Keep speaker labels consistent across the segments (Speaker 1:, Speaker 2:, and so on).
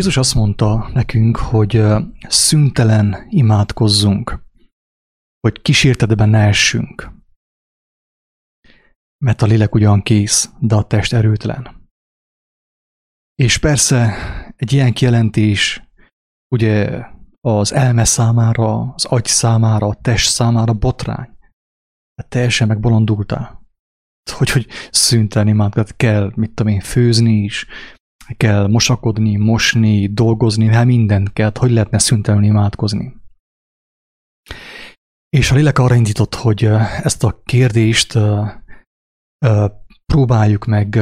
Speaker 1: Jézus azt mondta nekünk, hogy szüntelen imádkozzunk, hogy kísértetben ne essünk. Mert a lélek ugyan kész, de a test erőtlen. És persze egy ilyen kijelentés ugye az elme számára, az agy számára, a test számára botrány. Hát teljesen megbolondultál. Hogy, hogy szüntelen imádkozni kell, mit tudom én, főzni is, kell mosakodni, mosni, dolgozni, hát mindent kell, hogy lehetne szüntelenül imádkozni. És a lélek arra indított, hogy ezt a kérdést próbáljuk meg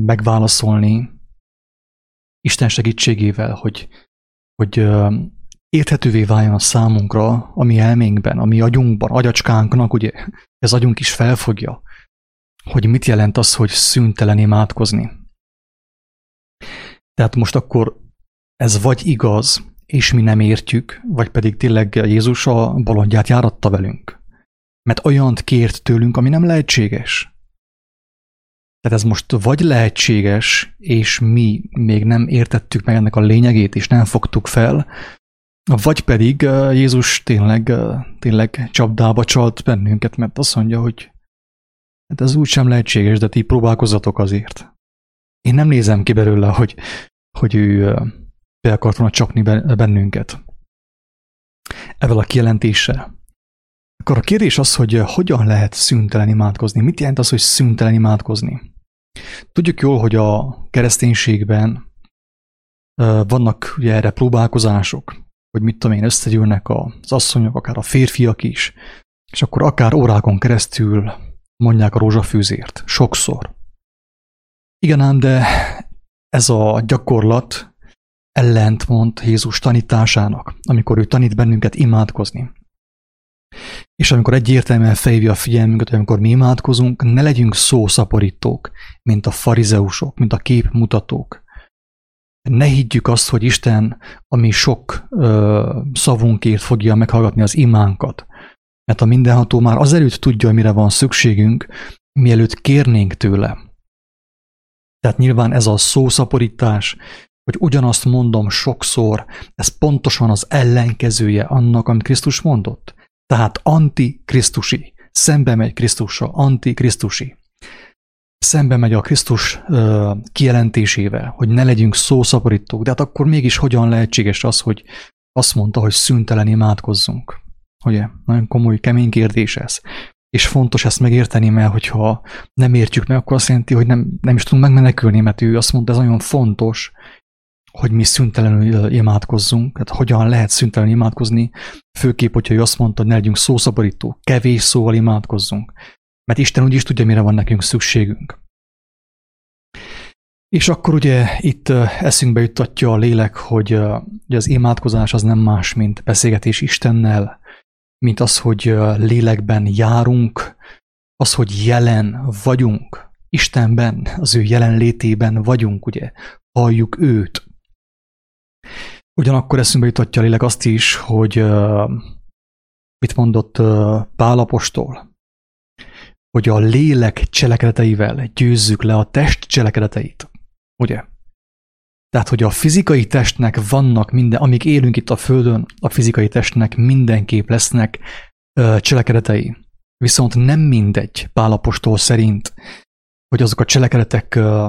Speaker 1: megválaszolni Isten segítségével, hogy, hogy érthetővé váljon a számunkra, a mi elménkben, a mi agyunkban, agyacskánknak, ugye ez agyunk is felfogja, hogy mit jelent az, hogy szüntelen imádkozni. Tehát most akkor ez vagy igaz, és mi nem értjük, vagy pedig tényleg Jézus a bolondját járatta velünk. Mert olyant kért tőlünk, ami nem lehetséges. Tehát ez most vagy lehetséges, és mi még nem értettük meg ennek a lényegét, és nem fogtuk fel, vagy pedig Jézus tényleg, tényleg csapdába csalt bennünket, mert azt mondja, hogy hát ez úgy sem lehetséges, de ti próbálkozzatok azért. Én nem nézem ki belőle, hogy, hogy ő be akart volna csapni bennünket. Evel a kijelentéssel. Akkor a kérdés az, hogy hogyan lehet szüntelen imádkozni. Mit jelent az, hogy szüntelen imádkozni? Tudjuk jól, hogy a kereszténységben vannak ugye erre próbálkozások, hogy mit tudom én, összegyűlnek az asszonyok, akár a férfiak is, és akkor akár órákon keresztül mondják a rózsafűzért. Sokszor. Igen ám, de ez a gyakorlat ellentmond Jézus tanításának, amikor ő tanít bennünket imádkozni. És amikor egyértelműen felhívja a figyelmünket, amikor mi imádkozunk, ne legyünk szószaporítók, mint a farizeusok, mint a képmutatók. Ne higgyük azt, hogy Isten, ami sok ö, szavunkért fogja meghallgatni az imánkat. Mert a mindenható már azelőtt tudja, mire van szükségünk, mielőtt kérnénk tőle. Tehát nyilván ez a szószaporítás, hogy ugyanazt mondom sokszor, ez pontosan az ellenkezője annak, amit Krisztus mondott. Tehát antikrisztusi, szembe megy Krisztussal, antikrisztusi. Szembe megy a Krisztus uh, kijelentésével, hogy ne legyünk szószaporítók, de hát akkor mégis hogyan lehetséges az, hogy azt mondta, hogy szüntelen imádkozzunk. Ugye? Nagyon komoly, kemény kérdés ez. És fontos ezt megérteni, mert hogyha nem értjük meg, akkor azt jelenti, hogy nem, nem is tudunk megmenekülni, mert ő azt mondta, ez nagyon fontos, hogy mi szüntelenül imádkozzunk, tehát hogyan lehet szüntelenül imádkozni, főképp, hogyha ő azt mondta, hogy ne legyünk szószaborító, kevés szóval imádkozzunk, mert Isten úgy is tudja, mire van nekünk szükségünk. És akkor ugye itt eszünkbe juttatja a lélek, hogy az imádkozás az nem más, mint beszélgetés Istennel, mint az, hogy lélekben járunk, az, hogy jelen vagyunk, Istenben, az ő jelenlétében vagyunk, ugye, halljuk őt. Ugyanakkor eszünkbe jutatja a lélek azt is, hogy mit mondott Pálapostól, hogy a lélek cselekedeteivel győzzük le a test cselekedeteit. Ugye? Tehát, hogy a fizikai testnek vannak minden, amíg élünk itt a Földön, a fizikai testnek mindenképp lesznek ö, cselekedetei. Viszont nem mindegy Pálapostól szerint, hogy azok a cselekedetek ö,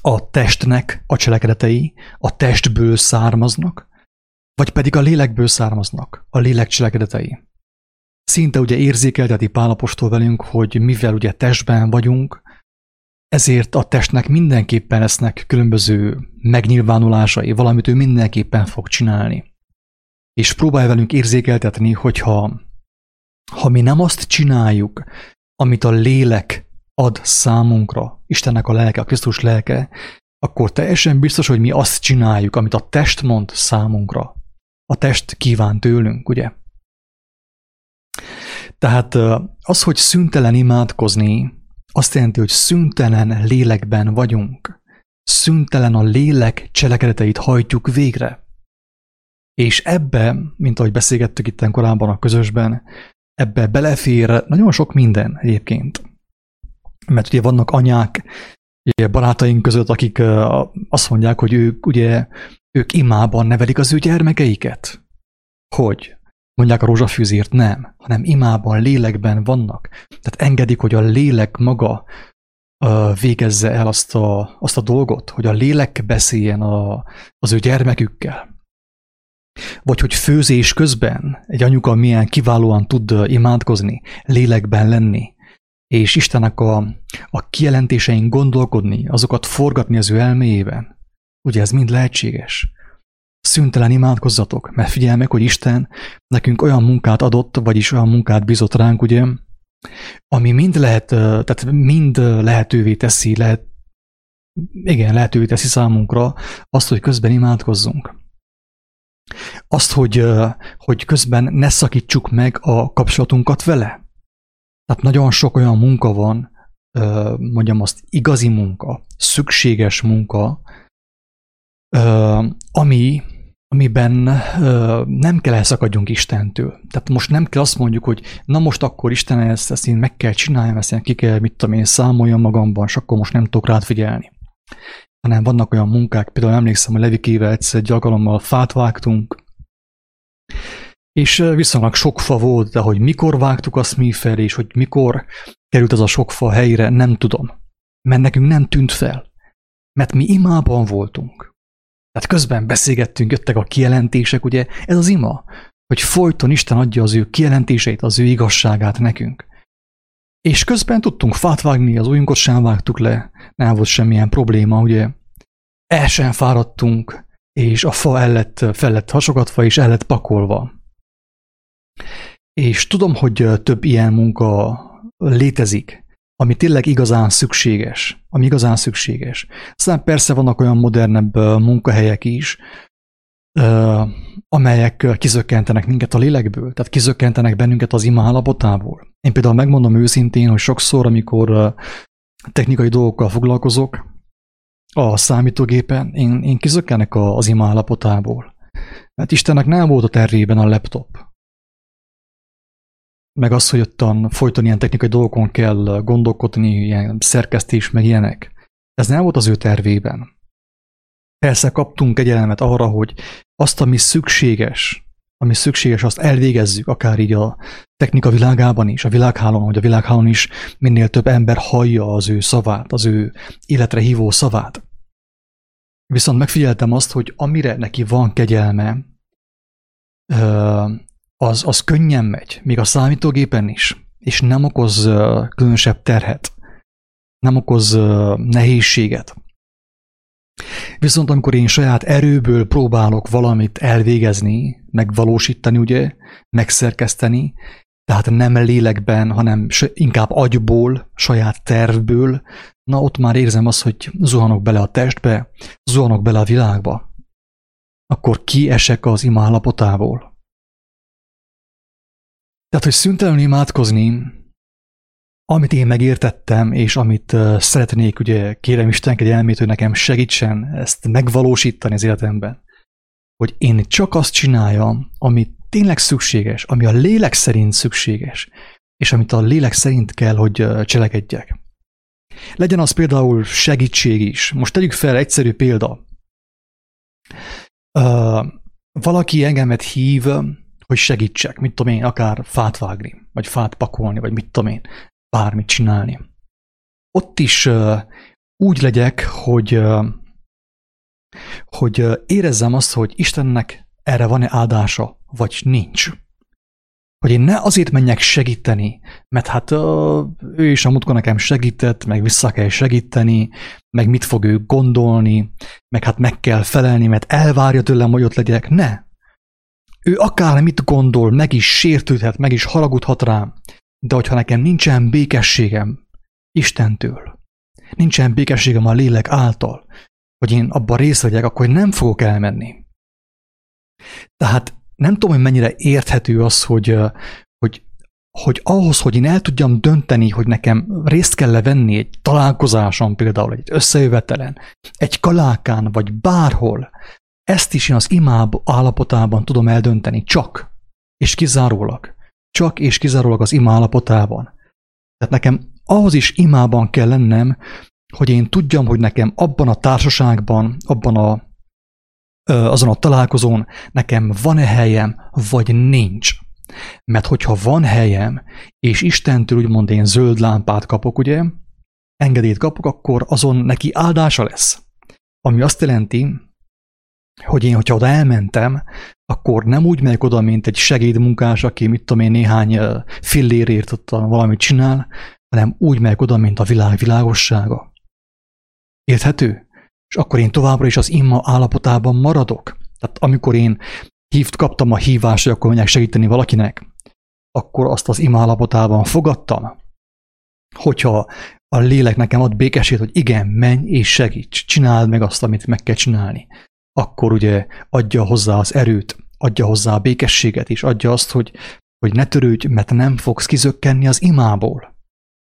Speaker 1: a testnek a cselekedetei a testből származnak, vagy pedig a lélekből származnak, a lélek cselekedetei. Szinte ugye érzékelteti Pálapostól velünk, hogy mivel ugye testben vagyunk, ezért a testnek mindenképpen lesznek különböző megnyilvánulásai, valamit ő mindenképpen fog csinálni. És próbálja velünk érzékeltetni, hogyha ha mi nem azt csináljuk, amit a lélek ad számunkra, Istennek a lelke, a Krisztus lelke, akkor teljesen biztos, hogy mi azt csináljuk, amit a test mond számunkra. A test kíván tőlünk, ugye? Tehát az, hogy szüntelen imádkozni, azt jelenti, hogy szüntelen lélekben vagyunk. Szüntelen a lélek cselekedeteit hajtjuk végre. És ebbe, mint ahogy beszélgettük itt korábban a közösben, ebbe belefér nagyon sok minden egyébként. Mert ugye vannak anyák, ugye, barátaink között, akik azt mondják, hogy ők ugye ők imában nevelik az ő gyermekeiket. Hogy? Mondják a rózsafűzért, nem, hanem imában, lélekben vannak. Tehát engedik, hogy a lélek maga végezze el azt a, azt a dolgot, hogy a lélek beszéljen a, az ő gyermekükkel. Vagy hogy főzés közben egy anyuka milyen kiválóan tud imádkozni, lélekben lenni, és Istennek a, a kijelentésein gondolkodni, azokat forgatni az ő elméjében. Ugye ez mind lehetséges. Szüntelen imádkozzatok, mert figyelj meg, hogy Isten nekünk olyan munkát adott, vagyis olyan munkát bizott ránk, ugye, ami mind lehet, tehát mind lehetővé teszi, lehet, igen, lehetővé teszi számunkra azt, hogy közben imádkozzunk. Azt, hogy, hogy közben ne szakítsuk meg a kapcsolatunkat vele. Tehát nagyon sok olyan munka van, mondjam azt, igazi munka, szükséges munka, ami amiben ö, nem kell elszakadjunk Istentől. Tehát most nem kell azt mondjuk, hogy na most akkor Isten ezt, ezt én meg kell csináljam, ezt én ki kell, mit tudom én, számoljam magamban, és akkor most nem tudok rád figyelni. Hanem vannak olyan munkák, például emlékszem, hogy Levikével egyszer egy alkalommal fát vágtunk, és viszonylag sok fa volt, de hogy mikor vágtuk azt mi fel, és hogy mikor került az a sok fa helyre, nem tudom. Mert nekünk nem tűnt fel. Mert mi imában voltunk. Tehát közben beszélgettünk, jöttek a kijelentések, ugye ez az ima, hogy folyton Isten adja az ő kijelentéseit, az ő igazságát nekünk. És közben tudtunk fát vágni, az ujjunkat sem vágtuk le, nem volt semmilyen probléma, ugye el sem fáradtunk, és a fa el lett, fel lett hasogatva, és el lett pakolva. És tudom, hogy több ilyen munka létezik, ami tényleg igazán szükséges, ami igazán szükséges. Aztán persze vannak olyan modernebb munkahelyek is, amelyek kizökkentenek minket a lélekből, tehát kizökkentenek bennünket az ima állapotából. Én például megmondom őszintén, hogy sokszor, amikor technikai dolgokkal foglalkozok a számítógépen, én, én kizökkenek az ima állapotából. Mert Istennek nem volt a tervében a laptop meg az, hogy ottan folyton ilyen technikai dolgokon kell gondolkodni, ilyen szerkesztés, meg ilyenek. Ez nem volt az ő tervében. Persze kaptunk egy elemet arra, hogy azt, ami szükséges, ami szükséges, azt elvégezzük, akár így a technika világában is, a világhálón, hogy a világhálón is minél több ember hallja az ő szavát, az ő életre hívó szavát. Viszont megfigyeltem azt, hogy amire neki van kegyelme, az, az könnyen megy, még a számítógépen is, és nem okoz különösebb terhet, nem okoz nehézséget. Viszont amikor én saját erőből próbálok valamit elvégezni, megvalósítani, ugye, megszerkeszteni, tehát nem lélekben, hanem inkább agyból, saját tervből, na ott már érzem azt, hogy zuhanok bele a testbe, zuhanok bele a világba. Akkor kiesek az imállapotából. Tehát, hogy szüntelenül imádkozni, amit én megértettem, és amit uh, szeretnék, ugye kérem Isten egy elmét, hogy nekem segítsen ezt megvalósítani az életemben, hogy én csak azt csináljam, ami tényleg szükséges, ami a lélek szerint szükséges, és amit a lélek szerint kell, hogy cselekedjek. Legyen az például segítség is. Most tegyük fel egyszerű példa. Uh, valaki engemet hív hogy segítsek, mit tudom én, akár fát vágni, vagy fát pakolni, vagy mit tudom én, bármit csinálni. Ott is uh, úgy legyek, hogy, uh, hogy uh, érezzem azt, hogy Istennek erre van-e áldása, vagy nincs. Hogy én ne azért menjek segíteni, mert hát uh, ő is a múltkor nekem segített, meg vissza kell segíteni, meg mit fog ő gondolni, meg hát meg kell felelni, mert elvárja tőlem, hogy ott legyek. Ne, ő akármit gondol, meg is sértődhet, meg is haragudhat rám, de hogyha nekem nincsen békességem Istentől, nincsen békességem a lélek által, hogy én abban részt vegyek, akkor nem fogok elmenni. Tehát nem tudom, hogy mennyire érthető az, hogy, hogy, hogy ahhoz, hogy én el tudjam dönteni, hogy nekem részt kell venni egy találkozáson, például egy összejövetelen, egy kalákán, vagy bárhol, ezt is én az imáb állapotában tudom eldönteni, csak és kizárólag. Csak és kizárólag az ima állapotában. Tehát nekem ahhoz is imában kell lennem, hogy én tudjam, hogy nekem abban a társaságban, abban a, azon a találkozón nekem van-e helyem, vagy nincs. Mert hogyha van helyem, és Istentől úgymond én zöld lámpát kapok, ugye, engedélyt kapok, akkor azon neki áldása lesz. Ami azt jelenti, hogy én, hogyha oda elmentem, akkor nem úgy megyek oda, mint egy segédmunkás, aki mit tudom én néhány fillérért ott valamit csinál, hanem úgy megyek oda, mint a világ világossága. Érthető? És akkor én továbbra is az imma állapotában maradok. Tehát amikor én hívt, kaptam a hívást, hogy akkor menjek segíteni valakinek, akkor azt az ima állapotában fogadtam. Hogyha a lélek nekem ad békesét, hogy igen, menj és segíts, csináld meg azt, amit meg kell csinálni, akkor ugye adja hozzá az erőt, adja hozzá a békességet, és adja azt, hogy, hogy ne törődj, mert nem fogsz kizökkenni az imából.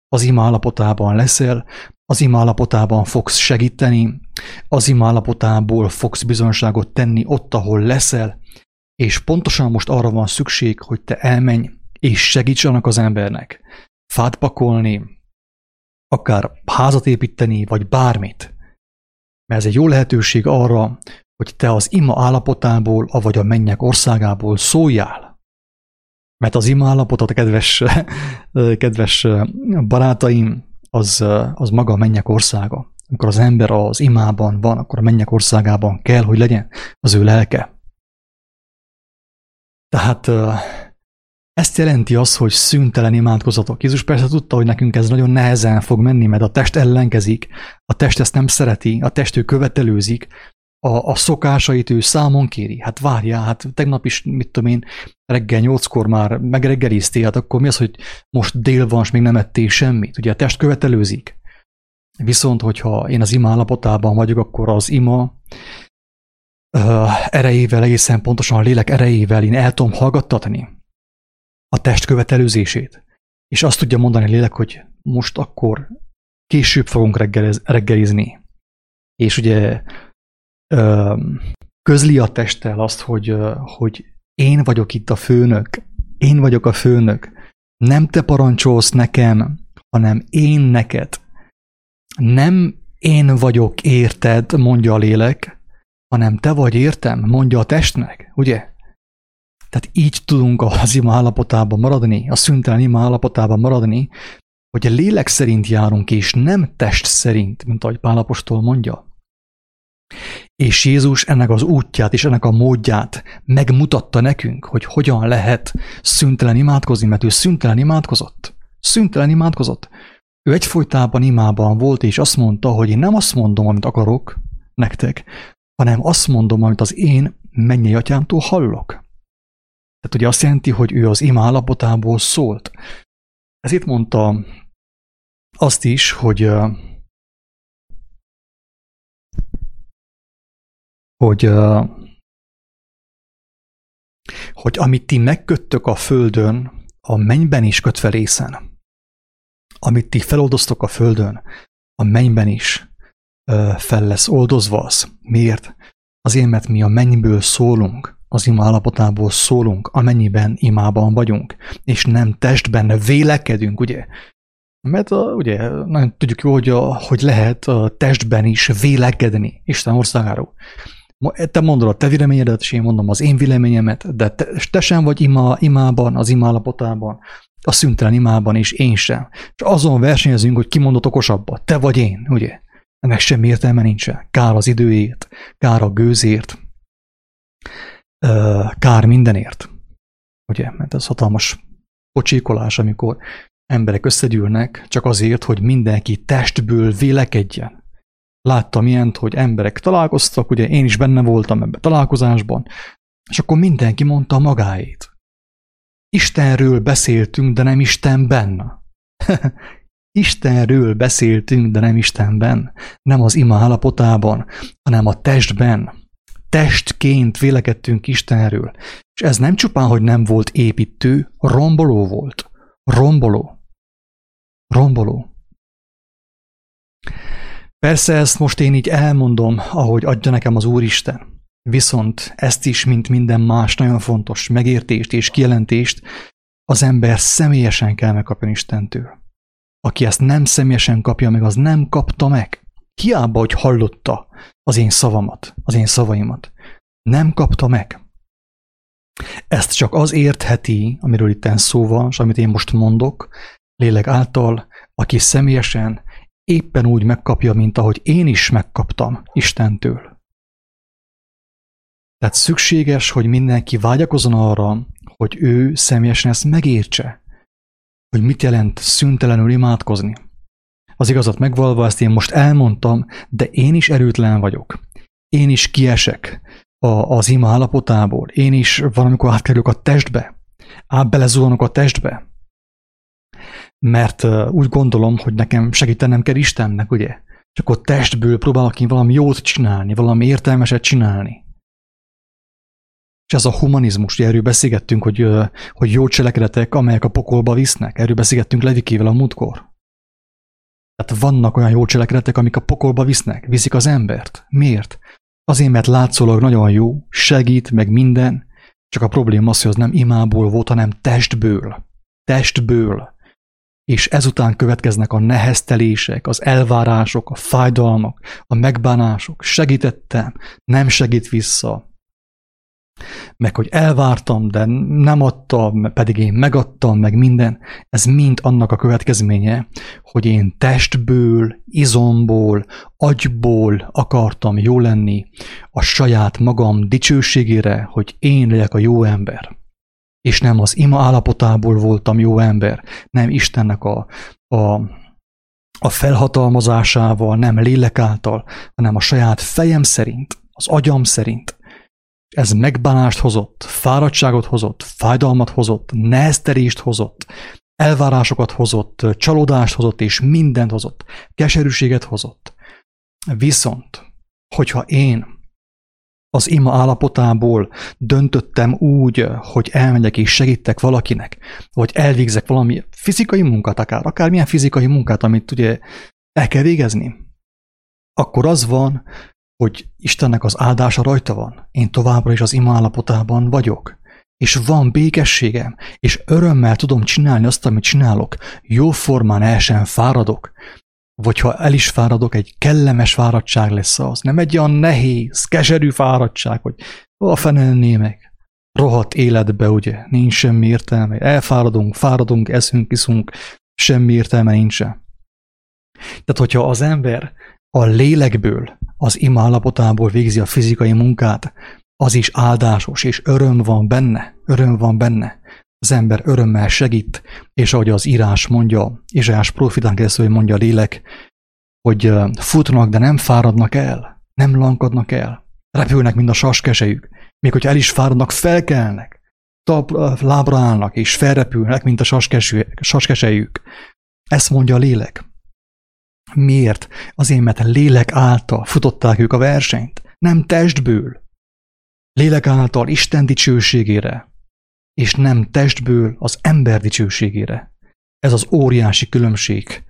Speaker 1: Az ima állapotában leszel, az ima állapotában fogsz segíteni, az ima állapotából fogsz bizonságot tenni ott, ahol leszel, és pontosan most arra van szükség, hogy te elmenj és segíts annak az embernek. Fát pakolni, akár házat építeni, vagy bármit. Mert ez egy jó lehetőség arra, hogy te az ima állapotából, avagy a mennyek országából szóljál. Mert az ima állapotot, kedves, kedves barátaim, az, az maga a mennyek országa. Amikor az ember az imában van, akkor a mennyek országában kell, hogy legyen az ő lelke. Tehát ezt jelenti az, hogy szüntelen imádkozatok. Jézus persze tudta, hogy nekünk ez nagyon nehezen fog menni, mert a test ellenkezik, a test ezt nem szereti, a test ő követelőzik, a, a szokásait ő számon kéri. Hát várjál, hát tegnap is, mit tudom én, reggel nyolckor már megreggeliztél, hát akkor mi az, hogy most dél van, és még nem ettél semmit? Ugye a test követelőzik. Viszont, hogyha én az ima állapotában vagyok, akkor az ima uh, erejével, egészen pontosan a lélek erejével én el tudom hallgattatni a test követelőzését. És azt tudja mondani a lélek, hogy most akkor később fogunk reggelizni. És ugye közli a testtel azt, hogy, hogy én vagyok itt a főnök, én vagyok a főnök, nem te parancsolsz nekem, hanem én neked. Nem én vagyok érted, mondja a lélek, hanem te vagy értem, mondja a testnek, ugye? Tehát így tudunk az ima állapotában maradni, a szüntelen ima állapotában maradni, hogy a lélek szerint járunk, és nem test szerint, mint ahogy Pálapostól mondja. És Jézus ennek az útját és ennek a módját megmutatta nekünk, hogy hogyan lehet szüntelen imádkozni, mert ő szüntelen imádkozott. Szüntelen imádkozott. Ő egyfolytában imában volt, és azt mondta, hogy én nem azt mondom, amit akarok nektek, hanem azt mondom, amit az én mennyei atyámtól hallok. Tehát ugye azt jelenti, hogy ő az ima állapotából szólt. Ezért mondta azt is, hogy hogy, hogy amit ti megköttök a földön, a mennyben is kötve részen. Amit ti feloldoztok a földön, a mennyben is fel lesz oldozva az. Miért? Azért, mert mi a mennyből szólunk, az ima állapotából szólunk, amennyiben imában vagyunk, és nem testben vélekedünk, ugye? Mert ugye nagyon tudjuk jó, hogy, hogy lehet testben is vélekedni Isten országáról. Te mondod a te véleményedet, és én mondom az én véleményemet, de te, te sem vagy ima, imában, az ima állapotában, a szüntelen imában, és én sem. És azon versenyezünk, hogy ki mondott okosabbat, te vagy én, ugye? Ennek semmi értelme nincsen. Kár az időért, kár a gőzért, kár mindenért. Ugye, mert ez hatalmas pocsékolás, amikor emberek összegyűlnek csak azért, hogy mindenki testből vélekedjen. Láttam ilyent, hogy emberek találkoztak, ugye én is benne voltam ebben találkozásban, és akkor mindenki mondta magáét. Istenről beszéltünk, de nem Istenben. Istenről beszéltünk, de nem Istenben. Nem az ima állapotában, hanem a testben. Testként vélekedtünk Istenről. És ez nem csupán, hogy nem volt építő, romboló volt. Romboló. Romboló. Persze ezt most én így elmondom, ahogy adja nekem az Úristen. Viszont ezt is, mint minden más nagyon fontos megértést és kijelentést, az ember személyesen kell megkapni Istentől. aki ezt nem személyesen kapja meg, az nem kapta meg. Hiába, hogy hallotta az én szavamat, az én szavaimat. Nem kapta meg. Ezt csak az értheti, amiről itt szó van, és amit én most mondok, lélek által, aki személyesen éppen úgy megkapja, mint ahogy én is megkaptam Istentől. Tehát szükséges, hogy mindenki vágyakozon arra, hogy ő személyesen ezt megértse, hogy mit jelent szüntelenül imádkozni. Az igazat megvalva ezt én most elmondtam, de én is erőtlen vagyok. Én is kiesek a, az ima állapotából. Én is valamikor átkerülök a testbe. Át belezuhanok a testbe. Mert úgy gondolom, hogy nekem segítenem kell Istennek, ugye? És akkor testből próbálok én valami jót csinálni, valami értelmeset csinálni. És ez a humanizmus, ugye erről beszélgettünk, hogy, hogy jó cselekedetek, amelyek a pokolba visznek. Erről beszélgettünk Levikével a múltkor. Tehát vannak olyan jó cselekedetek, amik a pokolba visznek, viszik az embert. Miért? Azért, mert látszólag nagyon jó, segít, meg minden, csak a probléma az, hogy az nem imából volt, hanem testből. Testből. És ezután következnek a neheztelések, az elvárások, a fájdalmak, a megbánások. Segítettem, nem segít vissza, meg hogy elvártam, de nem adtam, pedig én megadtam, meg minden, ez mind annak a következménye, hogy én testből, izomból, agyból akartam jó lenni a saját magam dicsőségére, hogy én legyek a jó ember. És nem az ima állapotából voltam jó ember, nem Istennek a, a, a felhatalmazásával, nem lélek által, hanem a saját fejem szerint, az agyam szerint, ez megbánást hozott, fáradtságot hozott, fájdalmat hozott, nehezterést hozott, elvárásokat hozott, csalódást hozott, és mindent hozott, keserűséget hozott. Viszont, hogyha én az ima állapotából döntöttem úgy, hogy elmegyek és segítek valakinek, vagy elvégzek valami fizikai munkát, akár akármilyen fizikai munkát, amit ugye el kell végezni, akkor az van, hogy Istennek az áldása rajta van. Én továbbra is az ima állapotában vagyok. És van békességem, és örömmel tudom csinálni azt, amit csinálok. Jó formán el sem fáradok. Vagy ha el is fáradok, egy kellemes fáradtság lesz az. Nem egy olyan nehéz, keserű fáradtság, hogy a fenelné meg. Rohadt életbe, ugye, nincs semmi értelme. Elfáradunk, fáradunk, eszünk, iszunk, semmi értelme nincsen. Tehát, hogyha az ember a lélekből, az ima állapotából végzi a fizikai munkát, az is áldásos, és öröm van benne, öröm van benne. Az ember örömmel segít, és ahogy az írás mondja, Izsás profitán keresztül mondja a lélek, hogy futnak, de nem fáradnak el, nem lankadnak el, repülnek, mint a saskesejük, még hogyha el is fáradnak, felkelnek, tap, lábra állnak, és felrepülnek, mint a saskesejük. Ezt mondja a lélek. Miért? Azért, mert lélek által futották ők a versenyt, nem testből. Lélek által Isten dicsőségére, és nem testből az ember dicsőségére. Ez az óriási különbség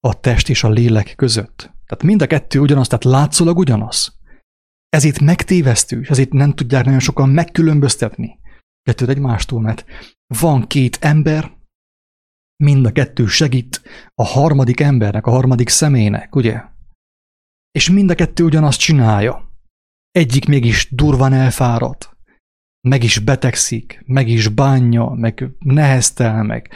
Speaker 1: a test és a lélek között. Tehát mind a kettő ugyanaz, tehát látszólag ugyanaz. Ez itt megtévesztő, és ezért nem tudják nagyon sokan megkülönböztetni kettőt egymástól, mert van két ember, mind a kettő segít a harmadik embernek, a harmadik személynek, ugye? És mind a kettő ugyanazt csinálja. Egyik mégis durvan elfárad, meg is betegszik, meg is bánja, meg neheztel, meg,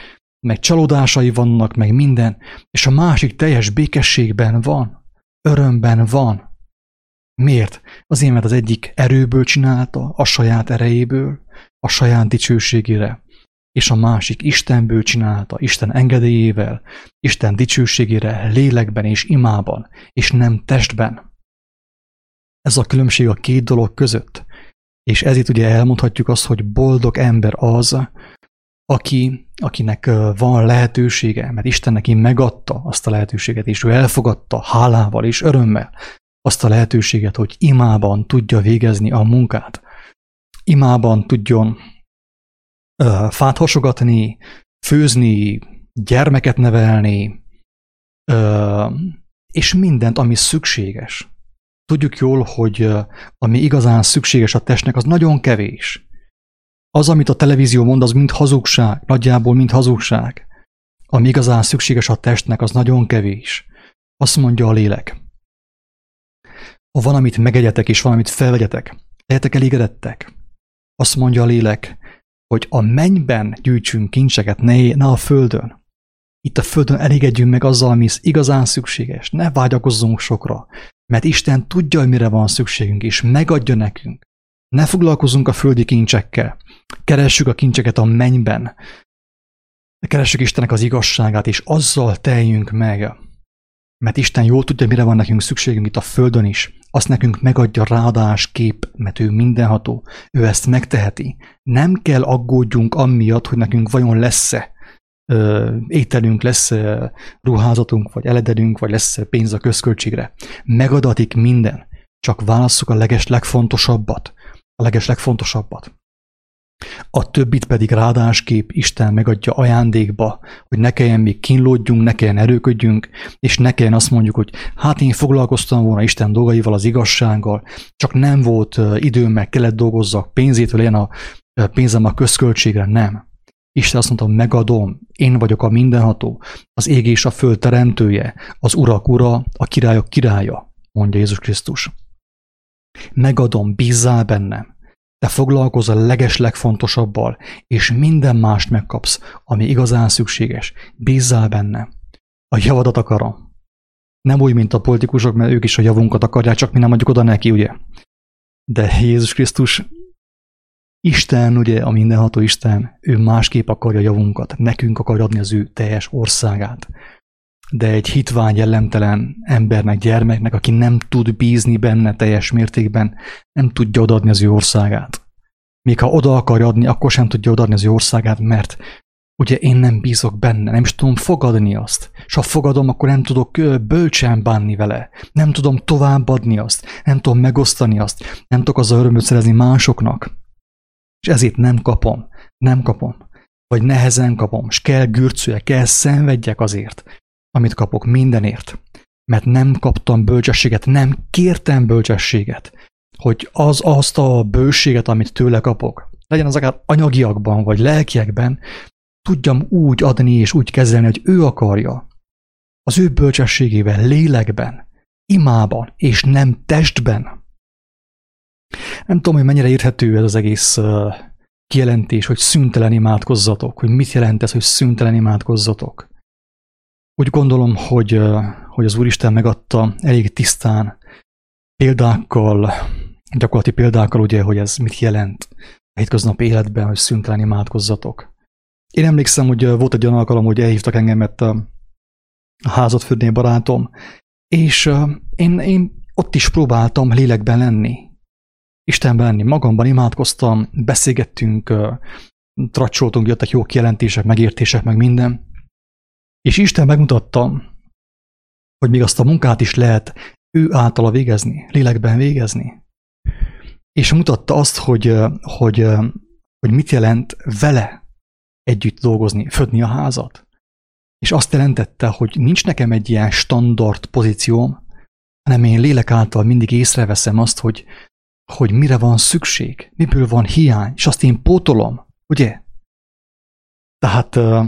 Speaker 1: meg csalódásai vannak, meg minden, és a másik teljes békességben van, örömben van. Miért? Azért, mert az egyik erőből csinálta, a saját erejéből, a saját dicsőségére és a másik Istenből csinálta, Isten engedélyével, Isten dicsőségére, lélekben és imában, és nem testben. Ez a különbség a két dolog között. És ezért ugye elmondhatjuk azt, hogy boldog ember az, aki, akinek van lehetősége, mert Isten neki megadta azt a lehetőséget, és ő elfogadta hálával és örömmel azt a lehetőséget, hogy imában tudja végezni a munkát. Imában tudjon fát hasogatni, főzni, gyermeket nevelni, és mindent, ami szükséges. Tudjuk jól, hogy ami igazán szükséges a testnek, az nagyon kevés. Az, amit a televízió mond, az mind hazugság, nagyjából mind hazugság. ami igazán szükséges a testnek, az nagyon kevés. Azt mondja a lélek. Ha van, amit megegyetek, és valamit felvegyetek, lehetek elégedettek. Azt mondja a lélek, hogy a mennyben gyűjtsünk kincseket, ne, ne a földön. Itt a földön elégedjünk meg azzal, ami igazán szükséges. Ne vágyakozzunk sokra, mert Isten tudja, hogy mire van szükségünk, és megadja nekünk. Ne foglalkozunk a földi kincsekkel. Keressük a kincseket a mennyben. Keressük Istennek az igazságát, és azzal teljünk meg. Mert Isten jól tudja, mire van nekünk szükségünk itt a Földön is. Azt nekünk megadja ráadás kép, mert ő mindenható. Ő ezt megteheti. Nem kell aggódjunk amiatt, hogy nekünk vajon lesz-e ételünk, lesz ruházatunk, vagy eledelünk, vagy lesz pénz a közköltségre. Megadatik minden. Csak válasszuk a leges legfontosabbat. A leges legfontosabbat. A többit pedig rádásképp Isten megadja ajándékba, hogy ne kelljen még kínlódjunk, ne kelljen erőködjünk, és ne kelljen azt mondjuk, hogy hát én foglalkoztam volna Isten dolgaival, az igazsággal, csak nem volt időm, meg kellett dolgozzak, pénzétől legyen a pénzem a közköltségre, nem. Isten azt mondta, megadom, én vagyok a mindenható, az ég és a föld teremtője, az urak ura, a királyok királya, mondja Jézus Krisztus. Megadom, bízzál bennem, te foglalkozz a leges legfontosabbal, és minden mást megkapsz, ami igazán szükséges. Bízzál benne. A javadat akarom. Nem úgy, mint a politikusok, mert ők is a javunkat akarják, csak mi nem adjuk oda neki, ugye? De Jézus Krisztus, Isten, ugye, a mindenható Isten, ő másképp akarja javunkat, nekünk akar adni az ő teljes országát. De egy hitvány, jellemtelen embernek, gyermeknek, aki nem tud bízni benne teljes mértékben, nem tudja odaadni az ő országát. Még ha oda akarja adni, akkor sem tudja odaadni az ő országát, mert ugye én nem bízok benne, nem is tudom fogadni azt. És ha fogadom, akkor nem tudok bölcsen bánni vele. Nem tudom továbbadni azt, nem tudom megosztani azt, nem tudok az örömöt szerezni másoknak. És ezért nem kapom, nem kapom. Vagy nehezen kapom, és kell gürcüljek, kell szenvedjek azért, amit kapok mindenért. Mert nem kaptam bölcsességet, nem kértem bölcsességet, hogy az azt a bőséget, amit tőle kapok, legyen az akár anyagiakban vagy lelkiekben, tudjam úgy adni és úgy kezelni, hogy ő akarja. Az ő bölcsességével, lélekben, imában, és nem testben. Nem tudom, hogy mennyire érthető ez az egész kijelentés, hogy szüntelen imádkozzatok, hogy mit jelent ez, hogy szüntelen imádkozzatok. Úgy gondolom, hogy, hogy az Úristen megadta elég tisztán példákkal, gyakorlati példákkal, ugye, hogy ez mit jelent a hétköznapi életben, hogy szüntelen imádkozzatok. Én emlékszem, hogy volt egy olyan alkalom, hogy elhívtak engemet a házat barátom, és én, én ott is próbáltam lélekben lenni. Istenben lenni. Magamban imádkoztam, beszélgettünk, tracsoltunk, jöttek jó kijelentések, megértések, meg minden. És Isten megmutatta, hogy még azt a munkát is lehet ő általa végezni, lélekben végezni. És mutatta azt, hogy, hogy, hogy mit jelent vele együtt dolgozni, födni a házat. És azt jelentette, hogy nincs nekem egy ilyen standard pozícióm, hanem én lélek által mindig észreveszem azt, hogy, hogy mire van szükség, miből van hiány, és azt én pótolom, ugye? Tehát uh,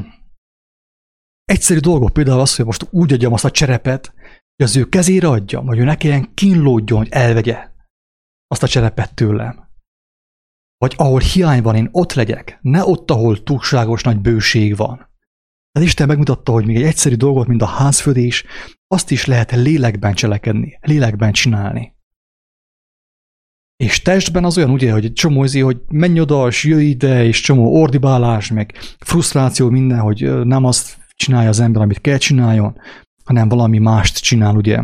Speaker 1: egyszerű dolgok, például az, hogy most úgy adjam azt a cserepet, hogy az ő kezére adjam, vagy ő ne kelljen kínlódjon, hogy elvegye azt a cserepet tőlem. Vagy ahol hiány van, én ott legyek, ne ott, ahol túlságos nagy bőség van. Ez Isten megmutatta, hogy még egy egyszerű dolgot, mint a házfödés, azt is lehet lélekben cselekedni, lélekben csinálni. És testben az olyan ugye, hogy csomó izé, hogy menj oda, és jöjj ide, és csomó ordibálás, meg frusztráció, minden, hogy nem azt csinálja az ember, amit kell csináljon, hanem valami mást csinál, ugye.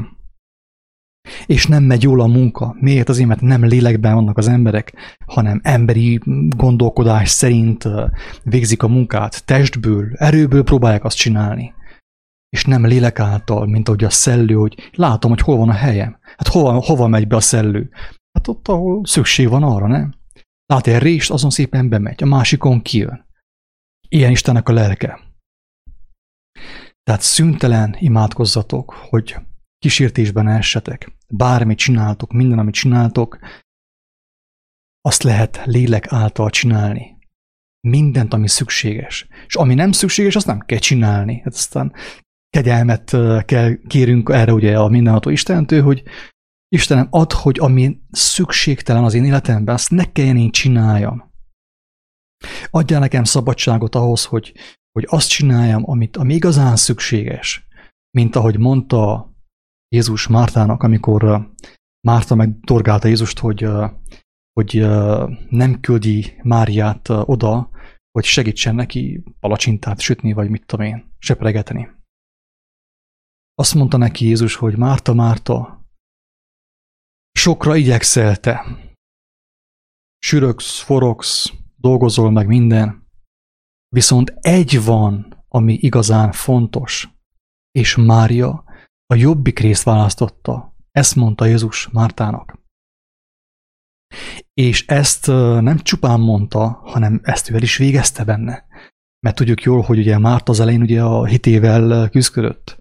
Speaker 1: És nem megy jól a munka. Miért? Azért, mert nem lélekben vannak az emberek, hanem emberi gondolkodás szerint végzik a munkát, testből, erőből próbálják azt csinálni. És nem lélek által, mint ahogy a szellő, hogy látom, hogy hol van a helyem. Hát hova, hova megy be a szellő? Hát ott, ahol szükség van arra, nem? Lát egy rést, azon szépen bemegy, a másikon kijön. Ilyen Istennek a lelke. Tehát szüntelen imádkozzatok, hogy kísértésben essetek. Bármit csináltok, minden, amit csináltok, azt lehet lélek által csinálni. mindent, ami szükséges. És ami nem szükséges, azt nem kell csinálni. Hát aztán kegyelmet kell kérünk erre ugye a mindenható Istentől, hogy Istenem, ad, hogy ami szükségtelen az én életemben, azt ne kelljen én csináljam. Adjál nekem szabadságot ahhoz, hogy, hogy azt csináljam, amit, ami igazán szükséges. Mint ahogy mondta Jézus Mártának, amikor Márta megdorgálta Jézust, hogy, hogy nem küldi Máriát oda, hogy segítsen neki palacsintát sütni, vagy mit tudom én, sepregetni. Azt mondta neki Jézus, hogy Márta, Márta, sokra igyekszel te. Süröksz, forogsz, dolgozol meg minden, viszont egy van, ami igazán fontos, és Mária a jobbik részt választotta. Ezt mondta Jézus Mártának. És ezt nem csupán mondta, hanem ezt ő el is végezte benne. Mert tudjuk jól, hogy ugye Márta az elején ugye a hitével küzdött.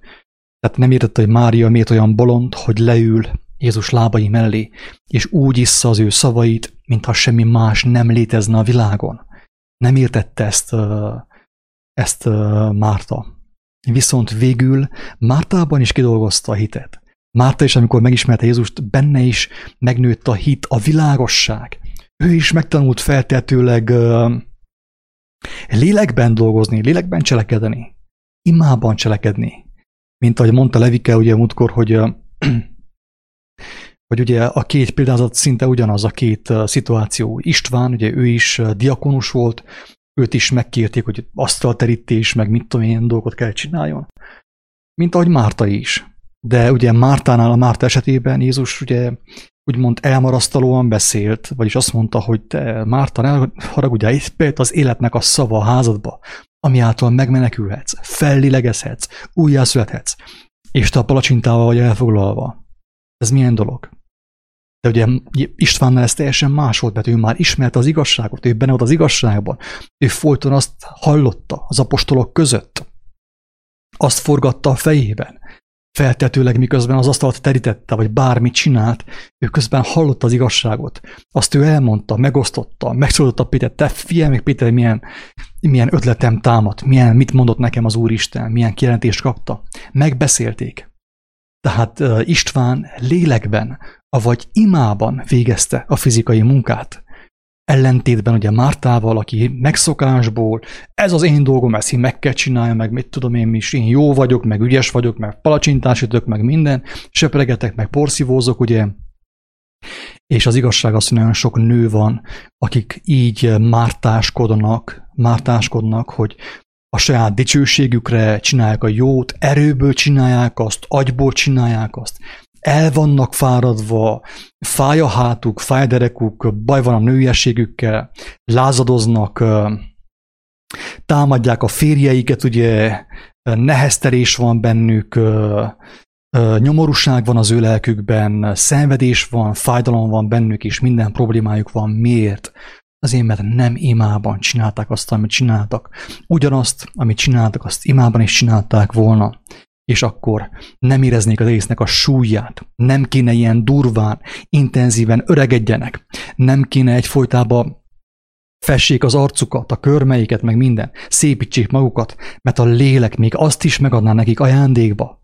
Speaker 1: Tehát nem értette, hogy Mária miért olyan bolond, hogy leül Jézus lábai mellé, és úgy issza az ő szavait, mintha semmi más nem létezne a világon. Nem értette ezt, ezt Márta. Viszont végül Mártában is kidolgozta a hitet. Márta is, amikor megismerte Jézust, benne is megnőtt a hit, a világosság. Ő is megtanult feltetőleg uh, lélekben dolgozni, lélekben cselekedni, imában cselekedni. Mint ahogy mondta Levike ugye múltkor, hogy uh, hogy ugye a két példázat szinte ugyanaz a két szituáció. István, ugye ő is diakonus volt, őt is megkérték, hogy asztalterítés, meg mit tudom, ilyen dolgot kell csináljon. Mint ahogy Márta is. De ugye Mártánál, a Márta esetében Jézus ugye úgymond elmarasztalóan beszélt, vagyis azt mondta, hogy te Márta, ne haragudjál, itt az életnek a szava a házadba, ami által megmenekülhetsz, fellilegezhetsz, újjászülethetsz, és te a palacsintával vagy elfoglalva. Ez milyen dolog? De ugye Istvánnál ez teljesen más volt, mert ő már ismerte az igazságot, ő benne volt az igazságban. Ő folyton azt hallotta az apostolok között. Azt forgatta a fejében. Feltetőleg miközben az asztalt terítette, vagy bármit csinált, ő közben hallotta az igazságot. Azt ő elmondta, megosztotta, megszólította Péter, te figyelj még Péter, milyen, milyen ötletem támadt, milyen, mit mondott nekem az Úristen, milyen kijelentést kapta. Megbeszélték. Tehát István lélekben, avagy imában végezte a fizikai munkát. Ellentétben ugye Mártával, aki megszokásból, ez az én dolgom, ezt én meg kell csinálja, meg mit tudom én is, én jó vagyok, meg ügyes vagyok, meg palacsintásítok, meg minden, söpregetek, meg porszívózok, ugye, és az igazság az, hogy nagyon sok nő van, akik így mártáskodnak, mártáskodnak, hogy a saját dicsőségükre csinálják a jót, erőből csinálják azt, agyból csinálják azt, el vannak fáradva, fáj a hátuk, fáj a derekuk, baj van a nőiességükkel, lázadoznak, támadják a férjeiket, ugye nehezterés van bennük, nyomorúság van az ő lelkükben, szenvedés van, fájdalom van bennük, és minden problémájuk van. Miért? Azért, mert nem imában csinálták azt, amit csináltak. Ugyanazt, amit csináltak, azt imában is csinálták volna. És akkor nem éreznék az egésznek a súlyát. Nem kéne ilyen durván, intenzíven öregedjenek. Nem kéne egyfolytában fessék az arcukat, a körmeiket, meg minden. Szépítsék magukat, mert a lélek még azt is megadná nekik ajándékba.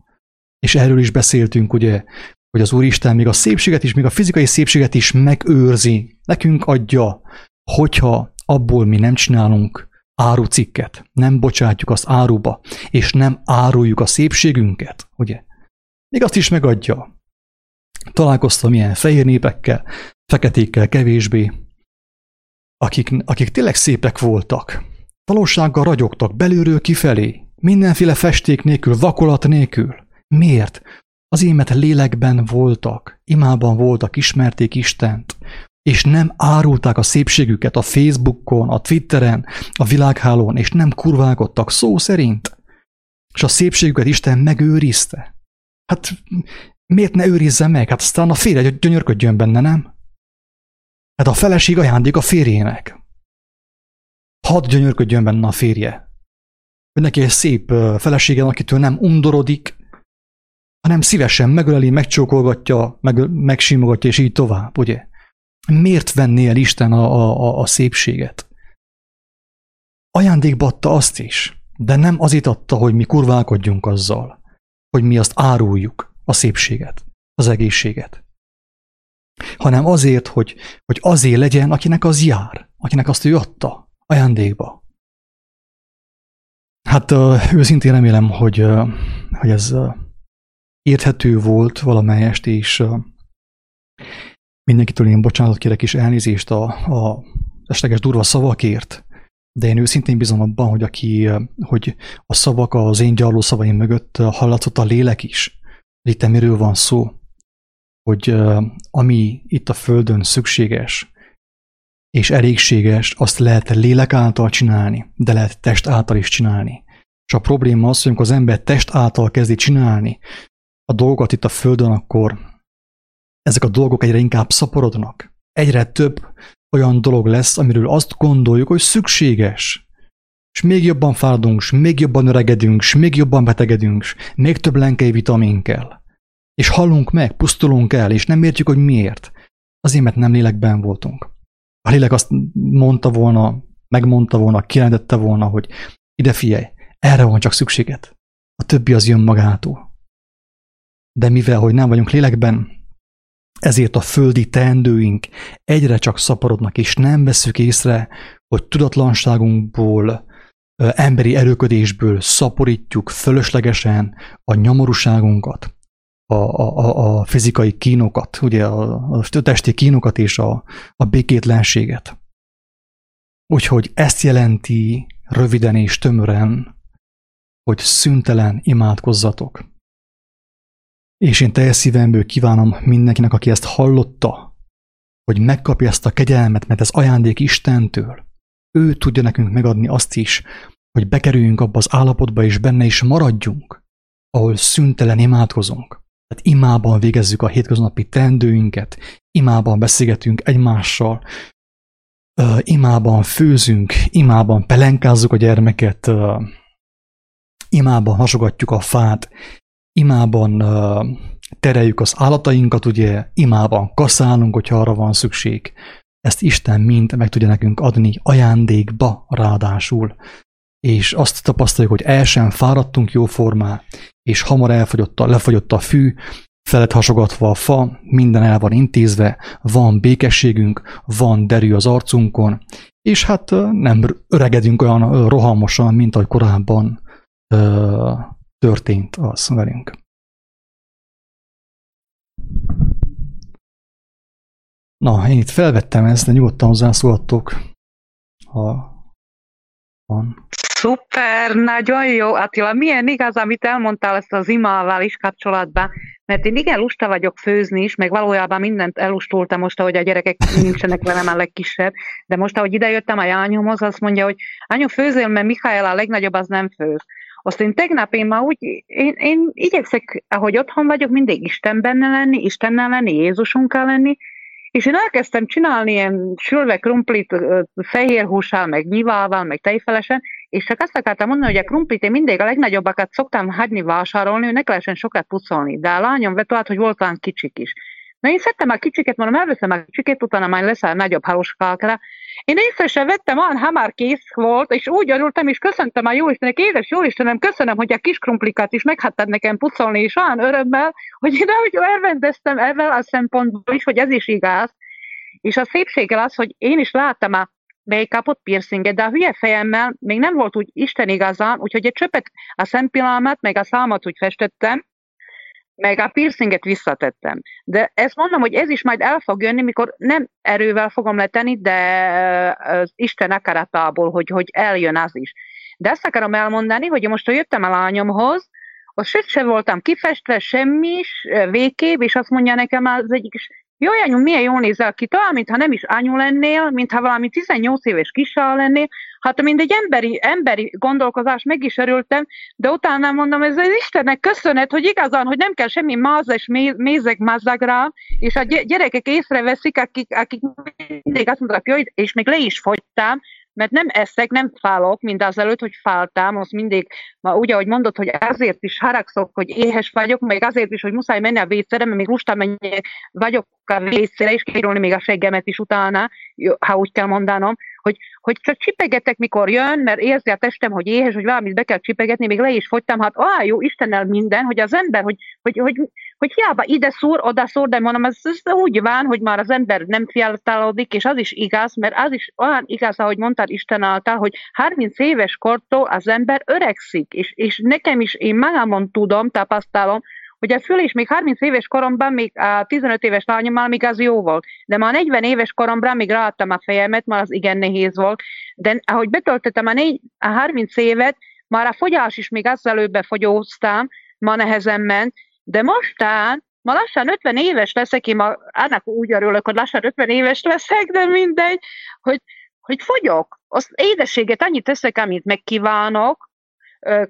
Speaker 1: És erről is beszéltünk, ugye, hogy az Úristen még a szépséget is, még a fizikai szépséget is megőrzi. Nekünk adja, hogyha abból mi nem csinálunk árucikket, nem bocsátjuk azt áruba, és nem áruljuk a szépségünket, ugye? Még azt is megadja. Találkoztam ilyen fehér népekkel, feketékkel kevésbé, akik, akik tényleg szépek voltak. Valósággal ragyogtak belülről kifelé, mindenféle festék nélkül, vakolat nélkül. Miért? Az émet lélekben voltak, imában voltak, ismerték Istent, és nem árulták a szépségüket a Facebookon, a Twitteren, a világhálón, és nem kurválkodtak szó szerint. És a szépségüket Isten megőrizte. Hát miért ne őrizze meg? Hát aztán a férje gyönyörködjön benne, nem? Hát a feleség ajándék a férjének. Hadd gyönyörködjön benne a férje. Hogy neki egy szép felesége, akitől nem undorodik, hanem szívesen megöleli, megcsókolgatja, meg, megsimogatja, és így tovább, ugye? Miért venné el Isten a, a, a szépséget? Ajándékba adta azt is, de nem azért adta, hogy mi kurválkodjunk azzal, hogy mi azt áruljuk, a szépséget, az egészséget, hanem azért, hogy, hogy azért legyen, akinek az jár, akinek azt ő adta ajándékba. Hát őszintén remélem, hogy, hogy ez érthető volt valamelyest, és mindenkitől én bocsánatot kérek is elnézést a, a esetleges durva szavakért, de én őszintén bizom abban, hogy, aki, hogy a szavak az én gyarló szavaim mögött hallatszott a lélek is. Itt miről van szó? Hogy ami itt a Földön szükséges és elégséges, azt lehet lélek által csinálni, de lehet test által is csinálni. És a probléma az, hogy amikor az ember test által kezdi csinálni a dolgokat itt a Földön, akkor ezek a dolgok egyre inkább szaporodnak. Egyre több olyan dolog lesz, amiről azt gondoljuk, hogy szükséges. És még jobban fáradunk, és még jobban öregedünk, és még jobban betegedünk, és még több lenkei vitamin kell. És hallunk meg, pusztulunk el, és nem értjük, hogy miért. Azért, mert nem lélekben voltunk. A lélek azt mondta volna, megmondta volna, kijelentette volna, hogy ide figyelj, erre van csak szükséged. A többi az jön magától. De mivel, hogy nem vagyunk lélekben, ezért a földi teendőink egyre csak szaporodnak, és nem veszük észre, hogy tudatlanságunkból, emberi erőködésből szaporítjuk fölöslegesen a nyomorúságunkat, a, a, a fizikai kínokat, ugye a, a testi kínokat és a, a békétlenséget. Úgyhogy ezt jelenti röviden és tömören, hogy szüntelen imádkozzatok. És én teljes szívemből kívánom mindenkinek, aki ezt hallotta, hogy megkapja ezt a kegyelmet, mert ez ajándék Istentől. Ő tudja nekünk megadni azt is, hogy bekerüljünk abba az állapotba, és benne is maradjunk, ahol szüntelen imádkozunk. Tehát imában végezzük a hétköznapi teendőinket, imában beszélgetünk egymással, imában főzünk, imában pelenkázzuk a gyermeket, imában hasogatjuk a fát, imában tereljük az állatainkat, ugye imában kaszálunk, hogyha arra van szükség. Ezt Isten mind meg tudja nekünk adni ajándékba ráadásul. És azt tapasztaljuk, hogy el sem fáradtunk jóformá, és hamar elfogyott a, lefogyott a fű, felett hasogatva a fa, minden el van intézve, van békességünk, van derű az arcunkon, és hát nem öregedünk olyan rohamosan, mint ahogy korábban történt az velünk. Na, én itt felvettem ezt, de nyugodtan hozzászólhattok, ha van.
Speaker 2: Szuper, nagyon jó. Attila, milyen igaz, amit elmondtál ezt az imával is kapcsolatban, mert én igen lusta vagyok főzni is, meg valójában mindent elustultam most, ahogy a gyerekek nincsenek velem a legkisebb, de most, ahogy idejöttem a jányomhoz, azt mondja, hogy anyu főzél, mert Mihály a legnagyobb, az nem főz. Azt én tegnap én már úgy, én, én igyekszek, ahogy otthon vagyok, mindig Isten benne lenni, Istennel lenni, Jézusunkkal lenni, és én elkezdtem csinálni ilyen sülve krumplit fehér hússal, meg nyivával, meg tejfelesen, és csak azt akartam mondani, hogy a krumplit én mindig a legnagyobbakat szoktam hagyni vásárolni, hogy ne lehessen sokat pucolni. De a lányom vett át, hogy volt olyan kicsik is. Na én szedtem a kicsiket, mondom, elveszem a kicsiket, utána majd lesz a nagyobb haluskálkra. Én észre sem vettem, olyan hamar kész volt, és úgy örültem, és köszöntem a Jóistennek, édes Jóistenem, köszönöm, hogy a kis krumplikat is meghattad nekem pucolni, és olyan örömmel, hogy én ahogy elrendeztem ezzel a szempontból is, hogy ez is igaz. És a szépséggel az, hogy én is láttam a make-upot, piercinget, de a hülye fejemmel még nem volt úgy Isten igazán, úgyhogy egy csöpet a szempillámat, meg a számot úgy festettem, meg a piercinget visszatettem. De ezt mondom, hogy ez is majd el fog jönni, mikor nem erővel fogom letenni, de az Isten akaratából, hogy, hogy eljön az is. De ezt akarom elmondani, hogy most, hogy jöttem a lányomhoz, az se voltam kifestve, semmi is, végképp, és azt mondja nekem az egyik jó, anyu, milyen jól nézel ki, talán, mintha nem is anyu lennél, mintha valami 18 éves kisá lennél, hát mint egy emberi, emberi gondolkozás, meg is örültem, de utána mondom, ez az Istennek köszönet, hogy igazán, hogy nem kell semmi máz és mézek mázzag rá, és a gyerekek észreveszik, akik, akik mindig azt mondják, hogy és még le is fogytam, mert nem eszek, nem fálok, mint az előtt, hogy fáltam, az mindig, ma úgy, ahogy mondod, hogy azért is haragszok, hogy éhes vagyok, meg azért is, hogy muszáj menni a vécére, mert még lustán menni vagyok a vécére, és kérülni még a seggemet is utána, ha úgy kell mondanom. hogy, hogy csak csipegetek, mikor jön, mert érzi a testem, hogy éhes, hogy valamit be kell csipegetni, még le is fogytam, hát á, jó, Istennel minden, hogy az ember, hogy, hogy, hogy, hogy hiába ide szúr, oda szúr, de mondom, ez, ez úgy van, hogy már az ember nem fiatalodik, és az is igaz, mert az is olyan igaz, ahogy mondtad Isten által, hogy 30 éves kortól az ember öregszik, és, és nekem is, én magamon tudom, tapasztalom, hogy a föl is még 30 éves koromban, még a 15 éves lányommal még az jó volt. De már 40 éves koromban még ráadtam a fejemet, már az igen nehéz volt. De ahogy betöltöttem a, négy, a 30 évet, már a fogyás is még azzal előbb fogyóztam, ma nehezen ment, de mostán ma lassan 50 éves leszek, én ma annak úgy örülök, hogy lassan 50 éves leszek, de mindegy, hogy, hogy fogyok. Azt édességet annyit teszek, amit megkívánok,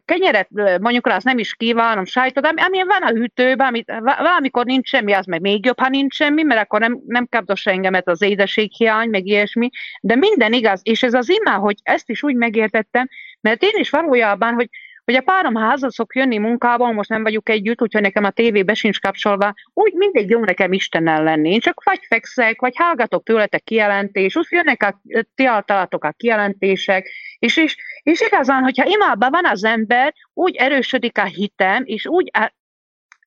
Speaker 2: kenyeret mondjuk rá azt nem is kívánom, sajtot, ami, van a hűtőben, amit valamikor nincs semmi, az meg még jobb, ha nincs semmi, mert akkor nem, nem kapdos engemet az édességhiány, meg ilyesmi, de minden igaz, és ez az imá, hogy ezt is úgy megértettem, mert én is valójában, hogy hogy a párom házat szok jönni munkába, most nem vagyunk együtt, úgyhogy nekem a tévébe sincs kapcsolva, úgy mindig jó nekem Istennel lenni. Én csak vagy fekszek, vagy hallgatok tőletek kijelentés, úgy jönnek a ti általatok a kijelentések, és, és, és igazán, hogyha imádban van az ember, úgy erősödik a hitem, és úgy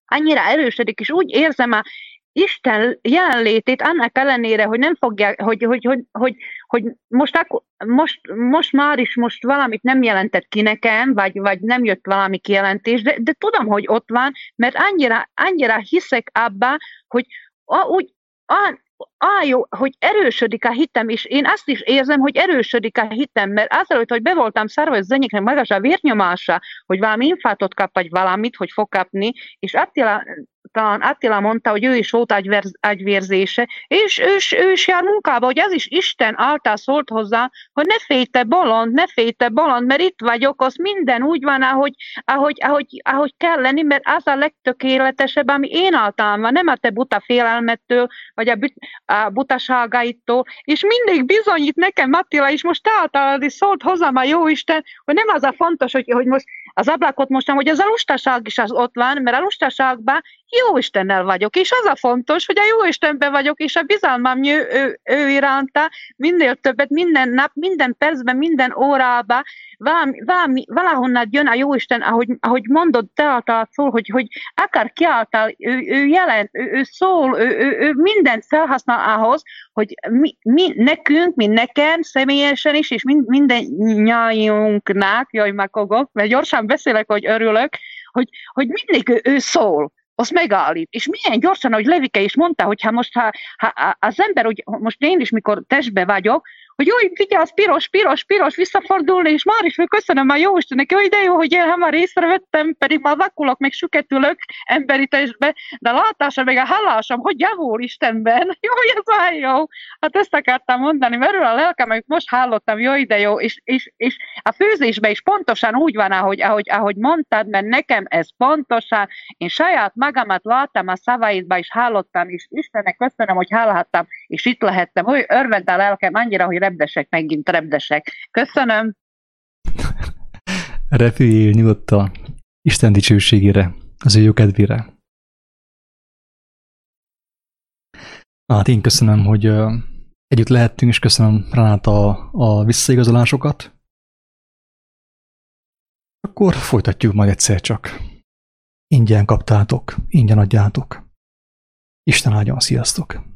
Speaker 2: annyira erősödik, és úgy érzem a Isten jelenlétét annak ellenére, hogy nem fogják, hogy, hogy, hogy, hogy, hogy most, akkor, most, most már is most valamit nem jelentett ki nekem, vagy, vagy nem jött valami kijelentés, de, de tudom, hogy ott van, mert annyira, annyira hiszek abba, hogy úgy, á, jó, hogy erősödik a hitem, és én azt is érzem, hogy erősödik a hitem, mert azelőtt, hogy be voltam szárva, hogy zenyéknek magas a vérnyomása, hogy valami infátot kap, vagy valamit, hogy fog kapni, és Attila talán Attila mondta, hogy ő is volt agyvérzése, és ő, ő is jár munkába, hogy az is Isten által szólt hozzá, hogy ne félj te bolond, ne félj te bolond, mert itt vagyok, az minden úgy van, ahogy, ahogy, ahogy, ahogy kell lenni, mert az a legtökéletesebb, ami én általán van, nem a te buta félelmettől, vagy a, but, a butaságaitól, és mindig bizonyít nekem, Attila is most általad is szólt hozzám a Jóisten, hogy nem az a fontos, hogy, hogy most az ablakot mostam, hogy az a lustaság is az ott van, mert a lustaságban jó Istennel vagyok, és az a fontos, hogy a jó Istenben vagyok, és a bizalmam ő, ő, ő iránta minél többet, minden nap, minden percben, minden órában, valami, valami, valahonnan jön a jó Isten, ahogy, ahogy mondod, te által szól, hogy, hogy akár kiáltal, ő, ő jelent, ő, ő szól, ő, ő, ő mindent felhasznál ahhoz, hogy mi, mi nekünk, mi nekem személyesen is, és mind, minden nyájunknak, jaj, megkogok, mert gyorsan beszélek, hogy örülök, hogy, hogy mindig ő, ő szól az megállít. És milyen gyorsan, ahogy Levike is mondta, hogy ha most ha, ha az ember, hogy most én is, mikor testbe vagyok, hogy jó, vigyázz, piros, piros, piros, visszafordulni, és már is köszönöm a jó Istennek, hogy de jó, hogy én hamar észrevettem, pedig már vakulok, meg süketülök emberi testbe, de látásom, meg a hallásom, hogy javul Istenben. Jó, ez olyan jó. Hát ezt akartam mondani, mert a lelkem, amit most hallottam, jó, de jó, és, és, és a főzésben is pontosan úgy van, ahogy, ahogy, ahogy mondtad, mert nekem ez pontosan, én saját magamat láttam a szavaidba, és hallottam, és Istennek köszönöm, hogy hallhattam, és itt lehettem, hogy örvend a lelkem annyira, hogy repdesek, megint repdesek. Köszönöm!
Speaker 1: Repüljél nyugodtan Isten dicsőségére, az ő jó kedvére. Hát én köszönöm, hogy együtt lehettünk, és köszönöm Renáta a, a visszaigazolásokat. Akkor folytatjuk majd egyszer csak. Ingyen kaptátok, ingyen adjátok. Isten áldjon, sziasztok!